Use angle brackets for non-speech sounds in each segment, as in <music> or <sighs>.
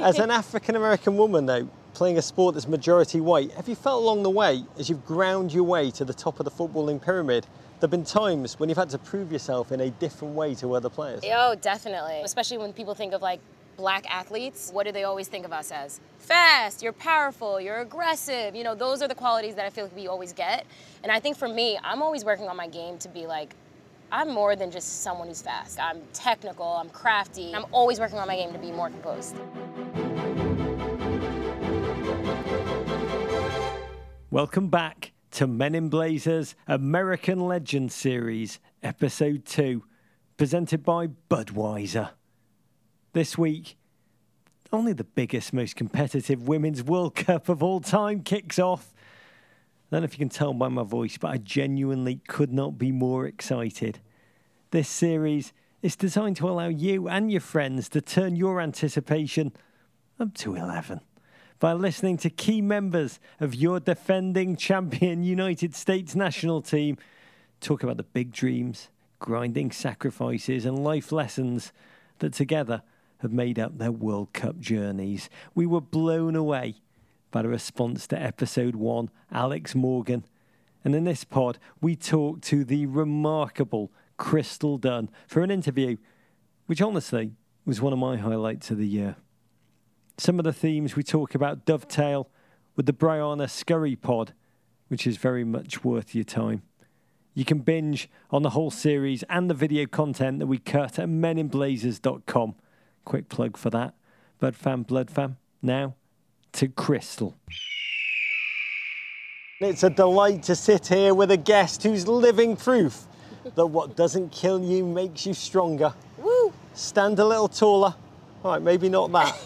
As an African American woman, though, playing a sport that's majority white, have you felt along the way, as you've ground your way to the top of the footballing pyramid, there have been times when you've had to prove yourself in a different way to other players? Oh, definitely. Especially when people think of like black athletes, what do they always think of us as? Fast, you're powerful, you're aggressive. You know, those are the qualities that I feel like we always get. And I think for me, I'm always working on my game to be like, I'm more than just someone who's fast. I'm technical, I'm crafty. I'm always working on my game to be more composed. Welcome back to Men in Blazers American Legends Series, Episode 2, presented by Budweiser. This week, only the biggest, most competitive Women's World Cup of all time kicks off. I don't know if you can tell by my voice, but I genuinely could not be more excited. This series is designed to allow you and your friends to turn your anticipation up to 11 by listening to key members of your defending champion United States national team talk about the big dreams, grinding sacrifices, and life lessons that together have made up their World Cup journeys. We were blown away by the response to episode one, Alex Morgan. And in this pod, we talked to the remarkable Crystal Dunn for an interview, which honestly was one of my highlights of the year. Some of the themes we talk about dovetail with the Briana Scurry pod, which is very much worth your time. You can binge on the whole series and the video content that we cut at meninblazers.com. Quick plug for that. Bud fam, blood fam. Now to Crystal. It's a delight to sit here with a guest who's living proof that what doesn't kill you makes you stronger. Woo! Stand a little taller. All right, maybe not that.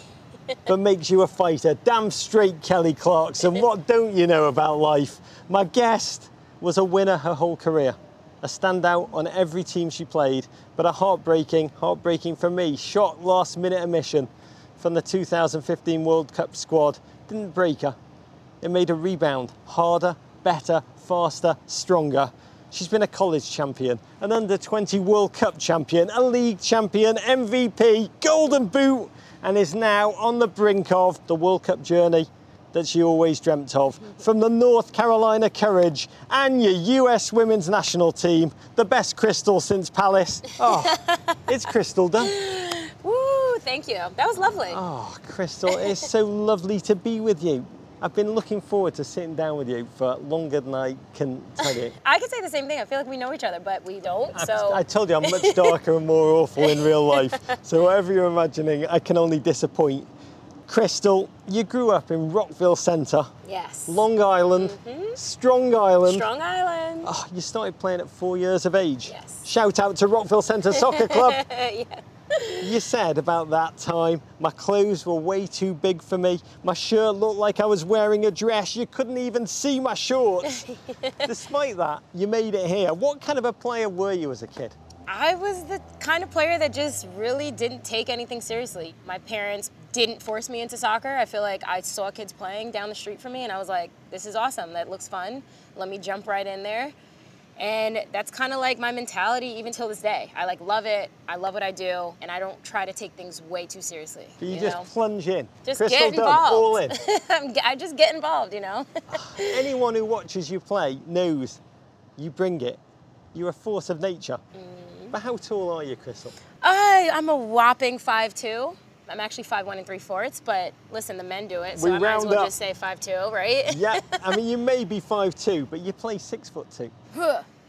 But makes you a fighter. Damn straight, Kelly Clarkson. What don't you know about life? My guest was a winner her whole career, a standout on every team she played, but a heartbreaking, heartbreaking for me, shot last minute omission from the 2015 World Cup squad didn't break her. It made her rebound harder, better, faster, stronger. She's been a college champion, an under 20 World Cup champion, a league champion, MVP, Golden Boot, and is now on the brink of the World Cup journey that she always dreamt of. From the North Carolina Courage and your US women's national team, the best Crystal since Palace. <laughs> Oh, it's Crystal Dunn. Woo! Thank you. That was lovely. Oh, Crystal, it's so lovely to be with you. I've been looking forward to sitting down with you for longer than I can tell you. <laughs> I could say the same thing. I feel like we know each other, but we don't. So I told you I'm much <laughs> darker and more awful in real life. <laughs> So whatever you're imagining, I can only disappoint. Crystal, you grew up in Rockville Centre, yes. Long Island, Mhm. Strong Island. Strong Island. Oh, you started playing at four years of age. Yes. Shout out to Rockville Centre Soccer Club. yeah. You said about that time, my clothes were way too big for me. My shirt looked like I was wearing a dress. You couldn't even see my shorts. <laughs> Despite that, you made it here. What kind of a player were you as a kid? I was the kind of player that just really didn't take anything seriously. My parents didn't force me into soccer. I feel like I saw kids playing down the street from me and I was like, this is awesome. That looks fun. Let me jump right in there. And that's kind of like my mentality even till this day. I like love it. I love what I do, and I don't try to take things way too seriously. You, you just know? plunge in. just Crystal get involved. all in. <laughs> I'm- just get involved, you know. <sighs> Anyone who watches you play knows you bring it. You're a force of nature. Mm. But how tall are you, Crystal? I, I'm a whopping 5'2". I'm actually 5'1 and 3 fourths, but listen, the men do it, so We I might as well up. just say 5'2", right? Yeah, I mean, you may be <laughs> 5'2", but you play six foot two.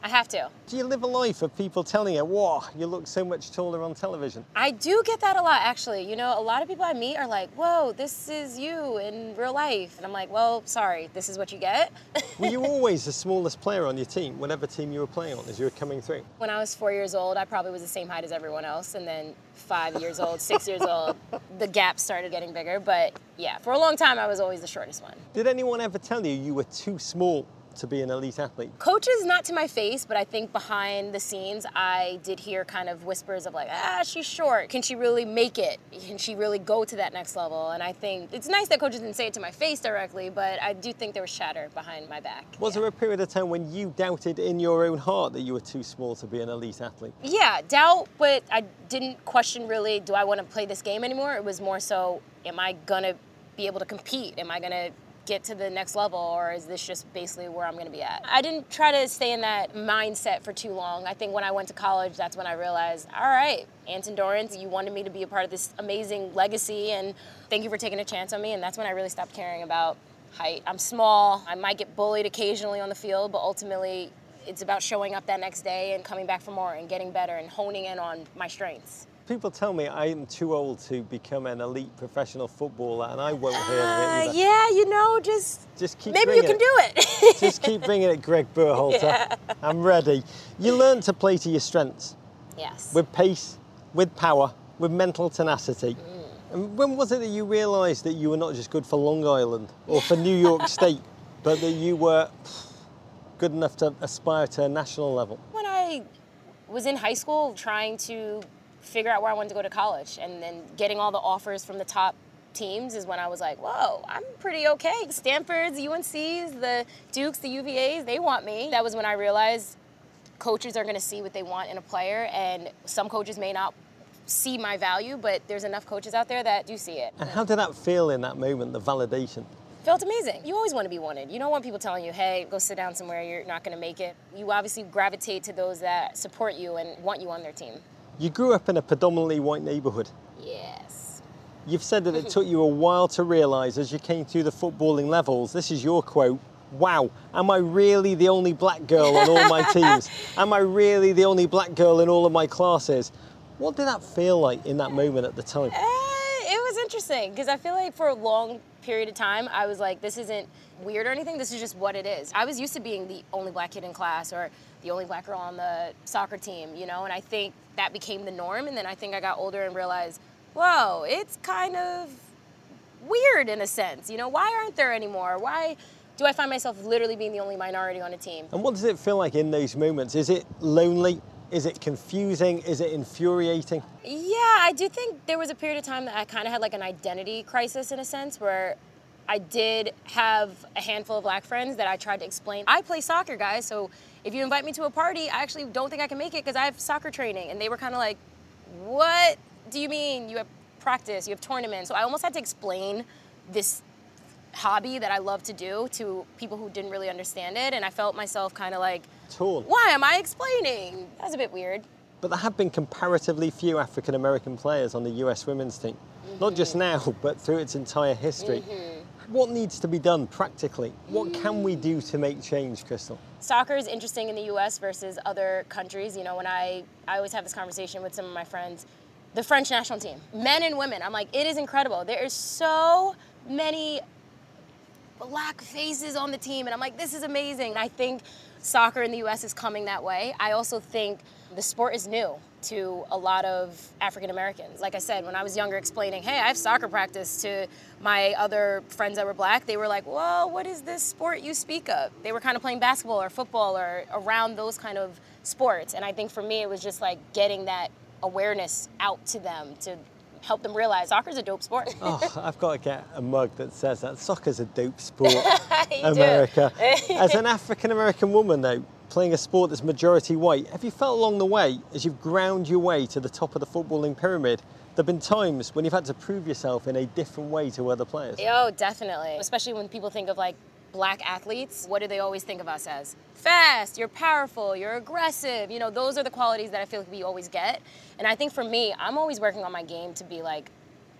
I have to. Do you live a life of people telling you, "Whoa, you look so much taller on television"? I do get that a lot, actually. You know, a lot of people I meet are like, whoa, this is you in real life. And I'm like, well, sorry, this is what you get. <laughs> Were you always the smallest player on your team, whatever team you were playing on, as you were coming through? when I was four years old, I probably was the same height as everyone else. And then five years old, six years <laughs> old, the gap started getting bigger. But yeah, for a long time, I was always the shortest one. Did anyone ever tell you you were too small to be an elite athlete? Coaches, not to my face, but I think behind the scenes, I did hear kind of whispers of like, ah, she's short. Can she really make it? Can she really go to that next level? And I think it's nice that coaches didn't say it to my face directly, but I do think there was chatter behind my back. Was yeah. there a period of time when you doubted in your own heart that you were too small to be an elite athlete? Yeah, doubt, but I didn't question really, do I want to play this game anymore? It was more so, am I going to be able to compete? Am I going to get to the next level or is this just basically where I'm going to be at? I didn't try to stay in that mindset for too long. I think when I went to college, that's when I realized, all right, Anson Dorrance, you wanted me to be a part of this amazing legacy and thank you for taking a chance on me. And that's when I really stopped caring about height. I'm small. I might get bullied occasionally on the field, but ultimately it's about showing up that next day and coming back for more and getting better and honing in on my strengths. People tell me I'm too old to become an elite professional footballer, and I won't hear of it Uh, either. yeah, you know, just Just keep maybe you can it. do it. <laughs> Just keep bringing it, Greg Berhalter. <laughs> I'm ready. You learn to play to your strengths yes. with pace, with power, with mental tenacity. Mm. And when was it that you realised that you were not just good for Long Island or for New York <laughs> State, but that you were good enough to aspire to a national level? when I was in high school trying to figure out where I wanted to go to college and then getting all the offers from the top teams is when I was like, whoa, I'm pretty okay. Stanford's, UNC's, the Dukes, the UVA's, they want me. That was when I realized coaches are going to see what they want in a player and some coaches may not see my value, but there's enough coaches out there that do see it. And how did that feel in that moment, the validation? felt amazing. You always want to be wanted. You don't want people telling you, hey, go sit down somewhere, you're not going to make it. You obviously gravitate to those that support you and want you on their team. You grew up in a predominantly white neighbourhood. Yes. You've said that it <laughs> took you a while to realise as you came through the footballing levels. This is your quote. Wow, am I really the only black girl on all my <laughs> teams? Am I really the only black girl in all of my classes? What did that feel like in that moment at the time? Eh, it was interesting because I feel like for a long period of time, I was like, this isn't weird or anything. This is just what it is. I was used to being the only black kid in class or the only black girl on the soccer team, you know, and I think that became the norm. And then I think I got older and realized, whoa, it's kind of weird in a sense. You know, why aren't there anymore? Why do I find myself literally being the only minority on a team? And what does it feel like in those moments? Is it lonely? Is it confusing? Is it infuriating? Yeah, I do think there was a period of time that I kind of had like an identity crisis in a sense where I did have a handful of black friends that I tried to explain. I play soccer, guys, so if you invite me to a party, I actually don't think I can make it because I have soccer training. And they were kind of like, what do you mean? You have practice, you have tournaments. So I almost had to explain this hobby that I love to do to people who didn't really understand it. And I felt myself kind of like, Torn. why am I explaining? That was a bit weird. But there have been comparatively few African American players on the US women's team. Not just mm-hmm. now, <laughs> but through its entire history. Mm-hmm. What needs to be done practically? What can we do to make change, Crystal? soccer is interesting in the US versus other countries. You know, when I, I always have this conversation with some of my friends, the French national team, men and women, I'm like, it is incredible. There is so many black faces on the team, and I'm like, this is amazing. I think soccer in the US is coming that way. I also think the sport is new to a lot of African Americans. Like I said, when I was younger, explaining, hey, I have soccer practice to my other friends that were black, they were like, well, what is this sport you speak of? They were kind of playing basketball or football or around those kind of sports. And I think for me, it was just like getting that awareness out to them to help them realize soccer's a dope sport. <laughs> Oh, I've got to get a mug that says that. Soccer's a dope sport. <laughs> America. As an <laughs> African American woman, though, playing a sport that's majority white, have you felt along the way, as you've ground your way to the top of the footballing pyramid, there have been times when you've had to prove yourself in a different way to other players? Oh, definitely. Especially when people think of like black athletes, what do they always think of us as? Fast, you're powerful, you're aggressive. You know, those are the qualities that I feel like we always get. And I think for me, I'm always working on my game to be like,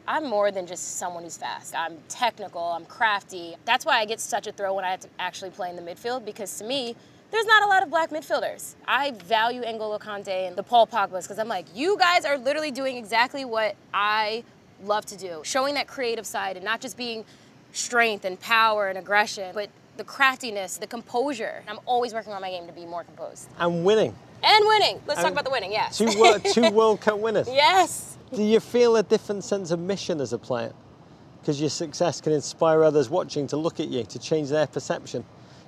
I'm more than just someone who's fast. I'm technical, I'm crafty. That's why I get such a throw when I have to actually play in the midfield because to me, there's not a lot of black midfielders. I value N'Golo Kante and the Paul Pogba's because I'm like, you guys are literally doing exactly what I love to do. Showing that creative side and not just being strength and power and aggression, but the craftiness, the composure. I'm always working on my game to be more composed. And winning. And winning. Let's talk about the winning, yes. Two, wor- <laughs> two World Cup winners. yes. Do you feel a different sense of mission as a player? Because your success can inspire others watching to look at you, to change their perception.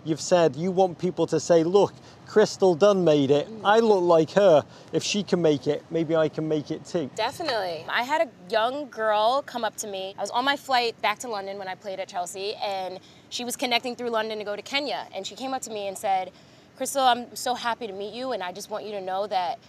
You've said you want people to say, look, Crystal Dunn made it. Mm. I look like her. If she can make it, maybe I can make it too. Definitely. I had a young girl come up to me. I was on my flight back to London when I played at Chelsea, and she was connecting through London to go to Kenya. And she came up to me and said, Crystal, I'm so happy to meet you, and I just want you to know that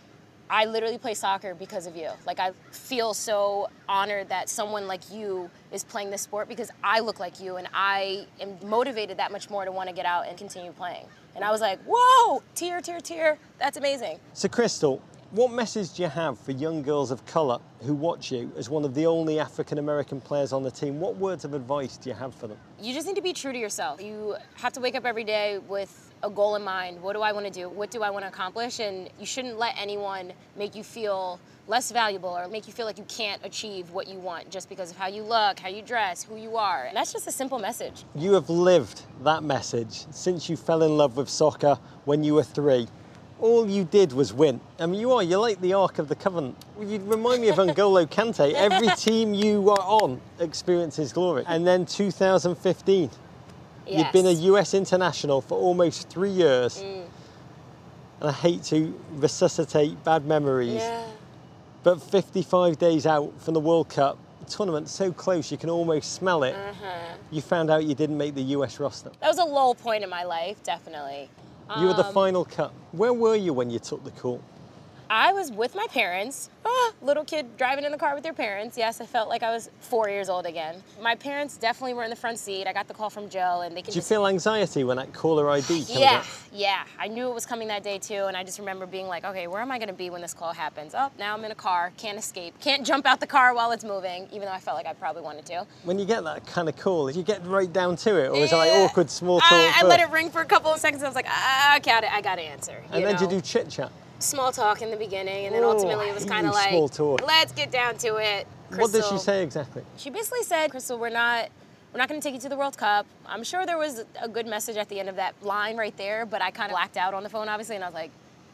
I literally play soccer because of you. Like I feel so honored that someone like you is playing this sport because I look like you and I am motivated that much more to want to get out and continue playing. And I was like, whoa, tear, tear, tear. That's amazing. So Crystal, what message do you have for young girls of colour who watch you as one of the only African American players on the team? What words of advice do you have for them? You just need to be true to yourself. You have to wake up every day with a goal in mind. What do I want to do? What do I want to accomplish? And you shouldn't let anyone make you feel less valuable or make you feel like you can't achieve what you want just because of how you look, how you dress, who you are. And that's just a simple message. You have lived that message since you fell in love with soccer when you were three. All you did was win. I mean, you are, you're like the Ark of the Covenant. You remind me of N'Golo Kante. Every <laughs> team you are on experiences glory. And then 2015, Yes. you'd been a US international for almost three years. Mm. And I hate to resuscitate bad memories. Yeah. But 55 days out from the World Cup, tournament so close you can almost smell it. Uh-huh. You found out you didn't make the US roster. That was a low point in my life, definitely. You were the um, final cut. Where were you when you took the call? I was with my parents, oh, little kid driving in the car with their parents. Yes, I felt like I was four years old again. My parents definitely were in the front seat. I got the call from Joe, and they could. Did you feel anxiety when that caller ID came Yeah, up? yeah. I knew it was coming that day too, and I just remember being like, okay, where am I going to be when this call happens? Oh, now I'm in a car, can't escape, can't jump out the car while it's moving, even though I felt like I probably wanted to. When you get that kind of call, you get right down to it, or is it like awkward small talk? I, I let it ring for a couple of seconds. I was like, ah, I got it, I got to answer. And then did you do chit chat? Small talk in the beginning, and then ultimately it was kind of like, small talk. let's get down to it. Crystal, what did she say exactly? She basically said, Crystal, we're not. We're not going to take you to the World Cup. I'm sure there was a good message at the end of that line right there, but I kind of blacked out on the phone, obviously, and I was like,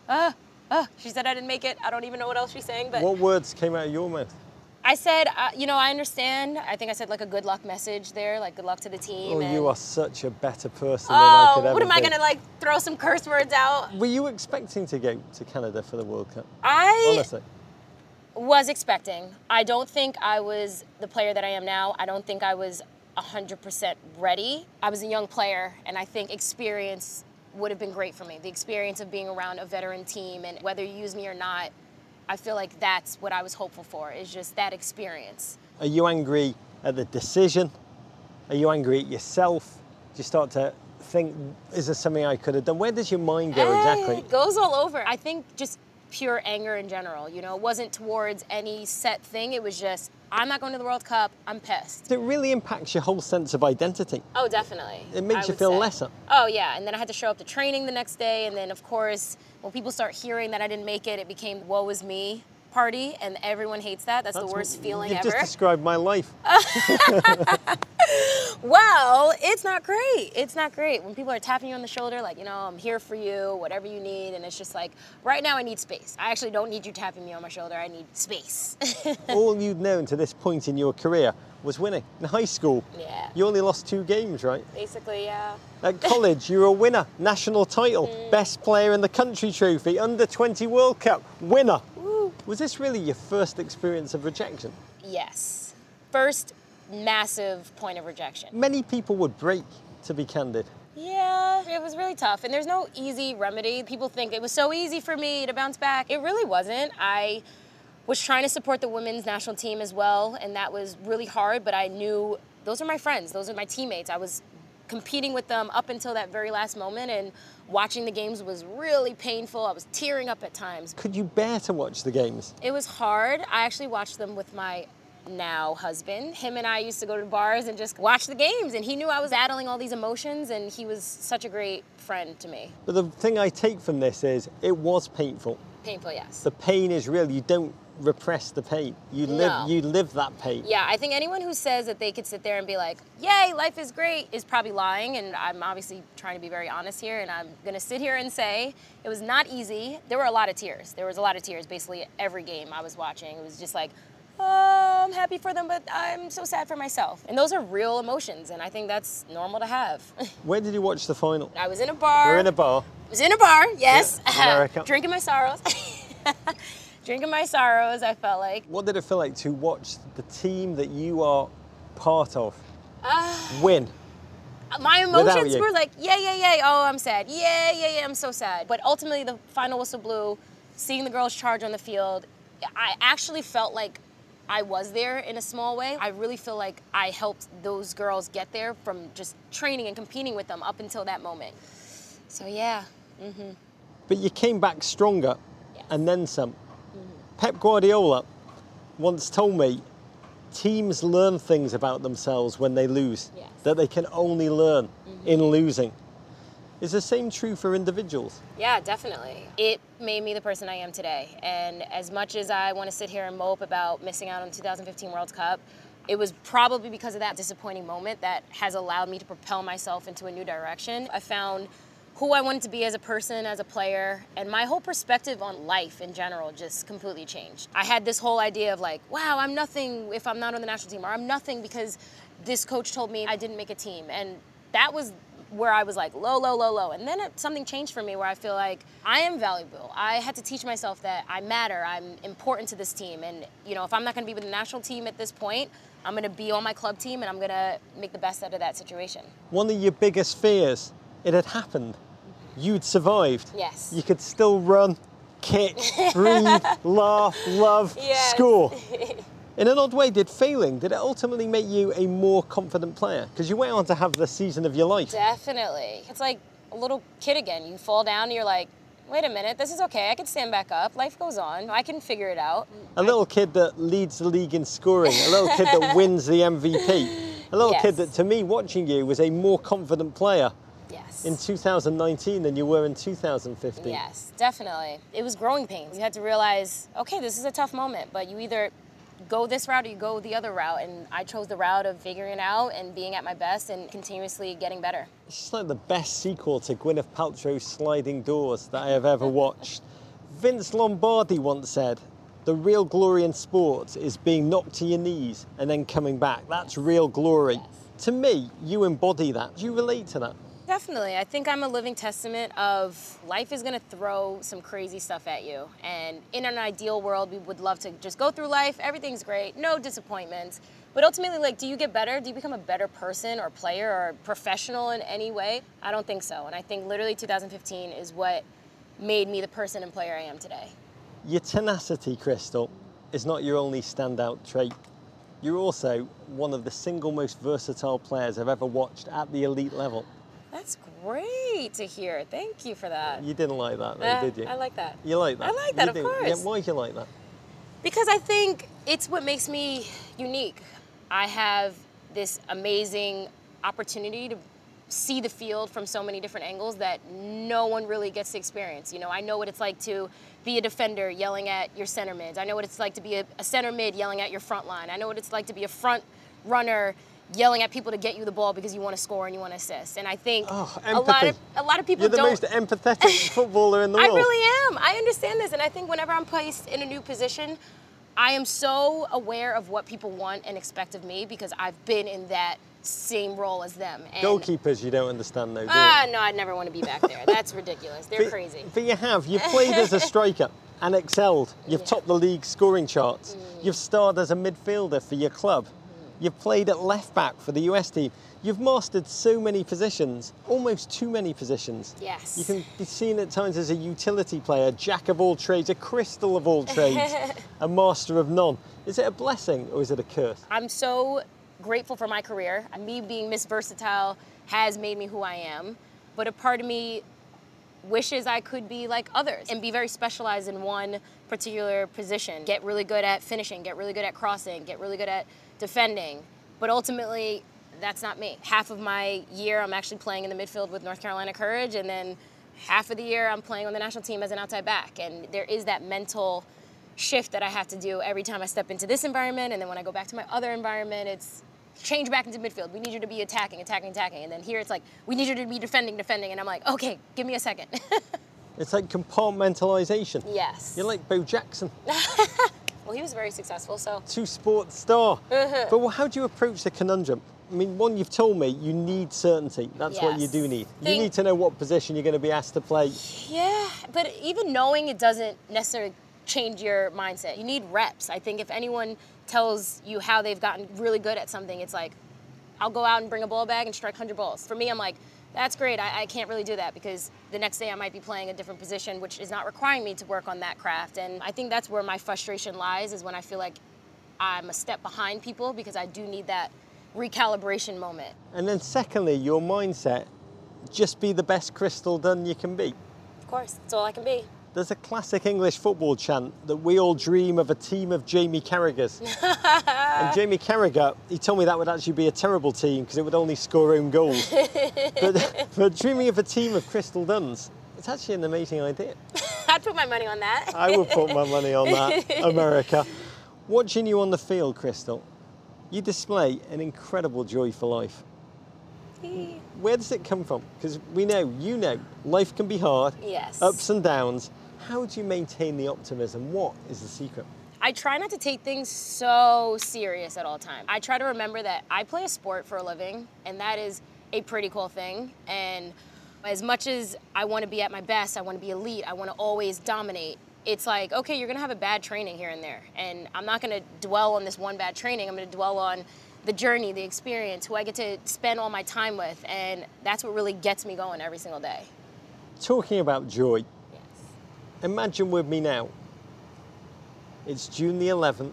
ah, ah. She said I didn't make it. I don't even know what else she's saying, but. What words came out of your mouth? I said, uh, you know, I understand. I think I said like a good luck message there, like good luck to the team. Oh, and... you are such a better person oh, than I could ever what am be. I gonna like throw some curse words out? Were you expecting to go to Canada for the World Cup? I honestly was expecting. I don't think I was the player that I am now. I don't think I was 100% ready. I was a young player, and I think experience would have been great for me. The experience of being around a veteran team, and whether you use me or not, I feel like that's what I was hopeful for, is just that experience. Are you angry at the decision? Are you angry at yourself? Do you start to think, is there something I could have done? Where does your mind go exactly? It goes all over. I think just pure anger in general. You know, it wasn't towards any set thing. It was just, I'm not going to the World Cup. I'm pissed. It really impacts your whole sense of identity. Oh, definitely. It makes I you feel say. lesser. Oh, yeah. And then I had to show up to training the next day. And then, of course, when people start hearing that I didn't make it, it became woe is me party, and everyone hates that. That's, That's the worst feeling you've ever. You've just described my life. <laughs> <laughs> well, it's not great. It's not great when people are tapping you on the shoulder, like, you know, I'm here for you, whatever you need, and it's just like, right now I need space. I actually don't need you tapping me on my shoulder. I need space. <laughs> All you'd known to this point in your career was winning. In high school, yeah. you only lost two games, right? Basically, yeah. At college, you were a winner, national title, mm. best player in the country trophy, under 20 World Cup, winner. Was this really your first experience of rejection? Yes. First massive point of rejection. Many people would break, to be candid. Yeah, it was really tough. And there's no easy remedy. People think it was so easy for me to bounce back. It really wasn't. I was trying to support the women's national team as well, and that was really hard, but I knew those are my friends, those are my teammates. I was competing with them up until that very last moment, and watching the games was really painful. I was tearing up at times. Could you bear to watch the games? It was hard. I actually watched them with my now husband. Him and I used to go to bars and just watch the games, and he knew I was battling all these emotions, and he was such a great friend to me. But the thing I take from this is it was painful. Painful, yes. The pain is real. You don't repress the pain. You live no. you live that pain. Yeah, I think anyone who says that they could sit there and be like, "Yay, life is great," is probably lying and I'm obviously trying to be very honest here and I'm going to sit here and say it was not easy. There were a lot of tears. There was a lot of tears basically every game I was watching. It was just like oh, I'm happy for them, but I'm so sad for myself. And those are real emotions, and I think that's normal to have. <laughs> Where did you watch the final? I was in a bar. We're in a bar. I was in a bar, yes. Yeah, America. <laughs> Drinking my sorrows. <laughs> Drinking my sorrows, I felt like. What did it feel like to watch the team that you are part of Uh, win? my emotions were like, yeah, yeah, yeah, oh, I'm sad. Yeah, yeah, yeah, I'm so sad. But ultimately, the final whistle blew, seeing the girls charge on the field, I actually felt like I was there in a small way. I really feel like I helped those girls get there from just training and competing with them up until that moment. So, yeah. But you came back stronger Yes. and then some. Pep Guardiola once told me teams learn things about themselves when they lose Yes. that they can only learn mm-hmm. in losing. Is the same true for individuals? Yeah, definitely. It made me the person I am today. And as much as I want to sit here and mope about missing out on the 2015 World Cup, it was probably because of that disappointing moment that has allowed me to propel myself into a new direction. I found who I wanted to be as a person, as a player, and my whole perspective on life in general just completely changed. I had this whole idea of like, wow, I'm nothing if I'm not on the national team, or I'm nothing because this coach told me I didn't make a team. And that was where I was like low, low, low, low. And then it, something changed for me where I feel like I am valuable. I had to teach myself that I matter. I'm important to this team. And, you know, if I'm not going to be with the national team at this point, I'm going to be on my club team and I'm going to make the best out of that situation. One of your biggest fears, it had happened. You'd survived. Yes. You could still run, kick, <laughs> breathe, laugh, love, Yes. score. <laughs> In an odd way, did failing, did it ultimately make you a more confident player? Because you went on to have the season of your life. Definitely. It's like a little kid again. You fall down and you're like, wait a minute, this is okay. I can stand back up. Life goes on. I can figure it out. A little kid that leads the league in scoring, a little kid that <laughs> wins the MVP, a little kid that, to me, watching you, was a more confident player Yes. In 2019 than you were in 2015. Yes, definitely. It was growing pains. You had to realize, okay, this is a tough moment, but you either go this route or you go the other route. And I chose the route of figuring it out and being at my best and continuously getting better. It's like the best sequel to Gwyneth Paltrow's Sliding Doors that I have ever <laughs> watched. Vince Lombardi once said, the real glory in sports is being knocked to your knees and then coming back. That's real glory. Yes. To me, you embody that. Do you relate to that? Definitely. I think I'm a living testament of life is going to throw some crazy stuff at you. And in an ideal world, we would love to just go through life, everything's great, no disappointments. But ultimately, like, do you get better? Do you become a better person or player or professional in any way? I don't think so. And I think literally 2015 is what made me the person and player I am today. Your tenacity, Crystal, is not your only standout trait. You're also one of the single most versatile players I've ever watched at the elite level. That's great to hear. Thank you for that. You didn't like that, though, Uh, did you? I like that. You like that? I like that, You of do. course. Yeah, why do you like that? Because I think it's what makes me unique. I have this amazing opportunity to see the field from so many different angles that no one really gets to experience. You know, I know what it's like to be a defender yelling at your center mids. I know what it's like to be a, a center mid yelling at your front line. I know what it's like to be a front runner yelling at people to get you the ball because you want to score and you want to assist. And I think Oh, a lot of a lot of people don't You're the don't most empathetic <laughs> footballer in the world. I really am. I understand this, and I think whenever I'm placed in a new position, I am so aware of what people want and expect of me because I've been in that same role as them. And, Goalkeepers, you don't understand, though, you? Ah, no, I'd never want to be back there. That's <laughs> ridiculous. They're But- crazy. But you have. You've played as a <laughs> striker and excelled. You've Yeah. topped the league scoring charts. You've starred as a midfielder for your club. You've played at left back for the US team. You've mastered so many positions, almost too many positions. Yes. You can be seen at times as a utility player, jack of all trades, a crystal of all trades, <laughs> a master of none. Is it a blessing or is it a curse? I'm so grateful for my career. Me being Miss Versatile has made me who I am, but a part of me wishes I could be like others and be very specialized in one particular position. Get really good at finishing, get really good at crossing, get really good at defending. But ultimately, that's not me. Half of my year, I'm actually playing in the midfield with North Carolina Courage, and then half of the year, I'm playing on the national team as an outside back. And there is that mental shift that I have to do every time I step into this environment, and then when I go back to my other environment, it's change back into midfield. We need you to be attacking, attacking, attacking. And then here it's like, we need you to be defending, defending. And I'm like, okay, give me a second. <laughs> It's like compartmentalization. yes. You're like Bo Jackson. <laughs> well, he was very successful, so Two sports star. Uh-huh. but well, how do you approach the conundrum? I mean, one, you've told me you need certainty. That's what you do need. You need to know what position you're going to be asked to play. yeah. But even knowing it doesn't necessarily change your mindset. You need reps. I think if anyone tells you how they've gotten really good at something, it's like, I'll go out and bring a ball bag and strike 100 balls. For me, I'm like, that's great. I, I can't really do that because the next day I might be playing a different position, which is not requiring me to work on that craft. And I think that's where my frustration lies, is when I feel like I'm a step behind people because I do need that recalibration moment. And then, secondly, your mindset just be the best Crystal Dunn you can be. Of course, that's all I can be. There's a classic English football chant that we all dream of a team of Jamie Carragher's. <laughs> and Jamie Carragher, he told me that would actually be a terrible team because it would only score own goals. <laughs> but, <laughs> but dreaming of a team of Crystal Dunns, it's actually an amazing idea. I'd put my money on that. I would put my money on that, America. Watching you on the field, Crystal, you display an incredible joy for life. Where does it come from? Because we know, you know, life can be hard, Yes. ups and downs. How do you maintain the optimism? What is the secret? I try not to take things so serious at all times. I try to remember that I play a sport for a living, and that is a pretty cool thing. And as much as I want to be at my best, I want to be elite, I want to always dominate. It's like, okay, you're going to have a bad training here and there. And I'm not going to dwell on this one bad training. I'm going to dwell on the journey, the experience, who I get to spend all my time with. And that's what really gets me going every single day. Talking about joy. Imagine with me now. It's June the 11th,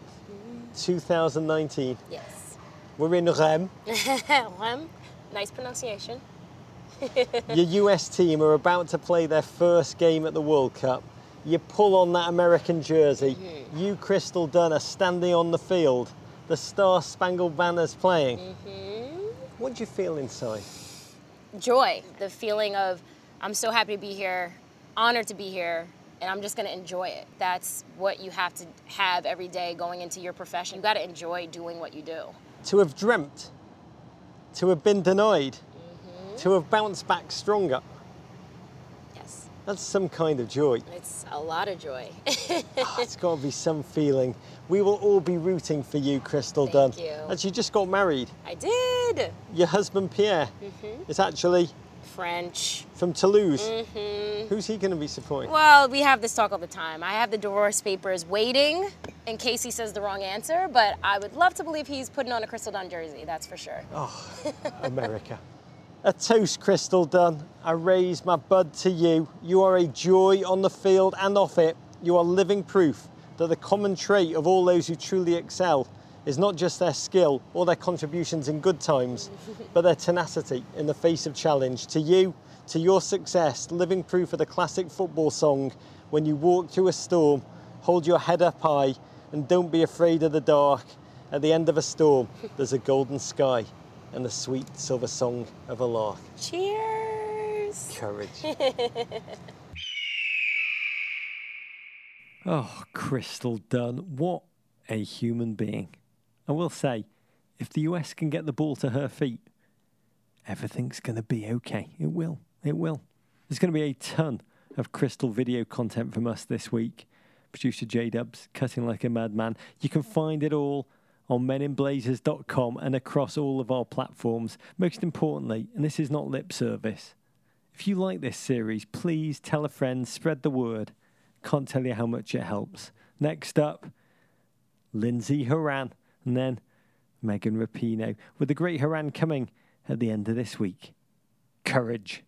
2019. Yes. We're in Rennes. <laughs> Rem, nice pronunciation. <laughs> Your US team are about to play their first game at the World Cup. You pull on that American jersey. Mm-hmm. You, Crystal Dunn, are standing on the field. The Star Spangled Banner's playing. Mm-hmm. What do you feel inside? joy, the feeling of I'm so happy to be here, honored to be here, and I'm just gonna enjoy it. That's what you have to have every day going into your profession. You gotta enjoy doing what you do. To have dreamt, to have been denied, to have bounced back stronger. Yes, That's some kind of joy. it's a lot of joy. Oh, <laughs> it's got to be some feeling. We will all be rooting for you, Crystal Thank Dunn. you. As you just got married. I did. Your husband Pierre Mm-hmm. is actually French. from Toulouse. Mm-hmm. Who's he going to be supporting? Well, we have this talk all the time. I have the divorce papers waiting in case he says the wrong answer, but I would love to believe he's putting on a Crystal Dunn jersey, that's for sure. America. <laughs> A toast, Crystal Dunn. I raise my bud to you. You are a joy on the field and off it. You are living proof that the common trait of all those who truly excel is not just their skill or their contributions in good times, <laughs> but their tenacity in the face of challenge. To you, to your success, living proof of the classic football song, when you walk through a storm, hold your head up high and don't be afraid of the dark. At the end of a storm, <laughs> there's a golden sky and the sweet silver song of a lark. Cheers! Courage. <laughs> Oh, Crystal Dunn, what a human being. I will say, if the US can get the ball to her feet, everything's going to be okay. It will. It will. There's going to be a ton of Crystal video content from us this week. Producer J Dubs, cutting like a madman. You can find it all on meninblazers.com and across all of our platforms. Most importantly, and this is not lip service, if you like this series, please tell a friend, spread the word. Can't tell you how much it helps. Next up, Lindsey Horan, and then Megan Rapinoe, with the great Horan coming at the end of this week. Courage.